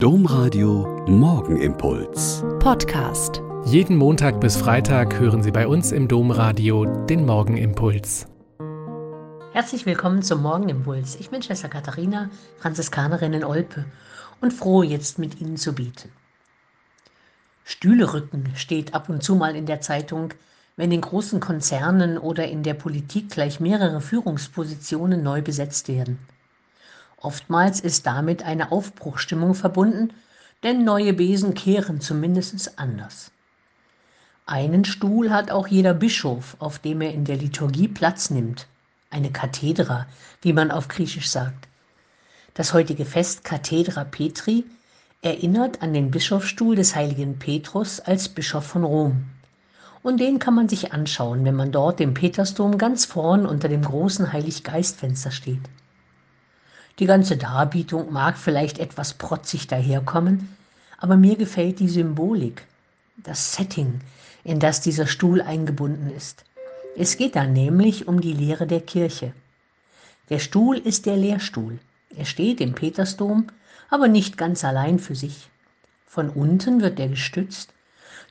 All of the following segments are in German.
Domradio Morgenimpuls. Podcast. Jeden Montag bis Freitag hören Sie bei uns im Domradio den Morgenimpuls. Herzlich willkommen zum Morgenimpuls. Ich bin Schwester Katharina, Franziskanerin in Olpe und froh, jetzt mit Ihnen zu beten. Stühle rücken steht ab und zu mal in der Zeitung, wenn in großen Konzernen oder in der Politik gleich mehrere Führungspositionen neu besetzt werden. Oftmals ist damit eine Aufbruchstimmung verbunden, denn neue Besen kehren zumindest anders. Einen Stuhl hat auch jeder Bischof, auf dem er in der Liturgie Platz nimmt, eine Kathedra, wie man auf Griechisch sagt. Das heutige Fest Cathedra Petri erinnert an den Bischofsstuhl des heiligen Petrus als Bischof von Rom. Und den kann man sich anschauen, wenn man dort im Petersdom ganz vorn unter dem großen Heiliggeistfenster steht. Die ganze Darbietung mag vielleicht etwas protzig daherkommen, aber mir gefällt die Symbolik, das Setting, in das dieser Stuhl eingebunden ist. Es geht da nämlich um die Lehre der Kirche. Der Stuhl ist der Lehrstuhl. Er steht im Petersdom, aber nicht ganz allein für sich. Von unten wird er gestützt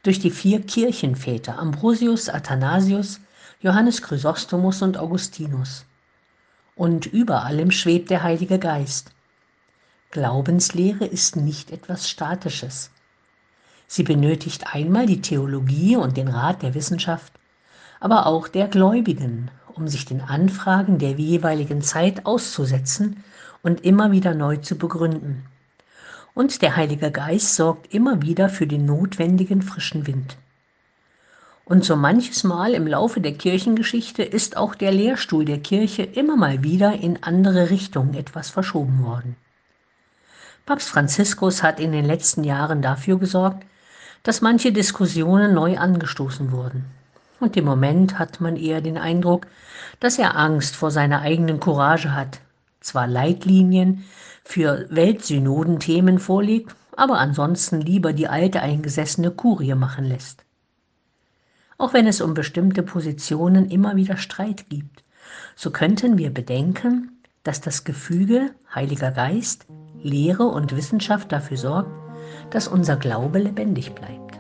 durch die vier Kirchenväter Ambrosius, Athanasius, Johannes Chrysostomus und Augustinus und über allem schwebt der Heilige Geist. Glaubenslehre ist nicht etwas Statisches. Sie benötigt einmal die Theologie und den Rat der Wissenschaft, aber auch der Gläubigen, um sich den Anfragen der jeweiligen Zeit auszusetzen und immer wieder neu zu begründen. Und der Heilige Geist sorgt immer wieder für den notwendigen frischen Wind. Und so manches Mal im Laufe der Kirchengeschichte ist auch der Lehrstuhl der Kirche immer mal wieder in andere Richtungen etwas verschoben worden. Papst Franziskus hat in den letzten Jahren dafür gesorgt, dass manche Diskussionen neu angestoßen wurden. Und im Moment hat man eher den Eindruck, dass er Angst vor seiner eigenen Courage hat, zwar Leitlinien für Weltsynodenthemen vorlegt, aber ansonsten lieber die alte eingesessene Kurie machen lässt auch wenn es um bestimmte Positionen immer wieder Streit gibt. So könnten wir bedenken, dass das Gefüge Heiliger Geist, Lehre und Wissenschaft dafür sorgt, dass unser Glaube lebendig bleibt.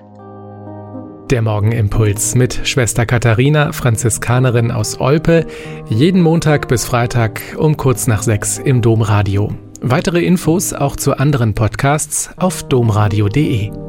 Der Morgenimpuls mit Schwester Katharina, Franziskanerin aus Olpe, jeden Montag bis Freitag um kurz nach sechs im Domradio. Weitere Infos auch zu anderen Podcasts auf domradio.de.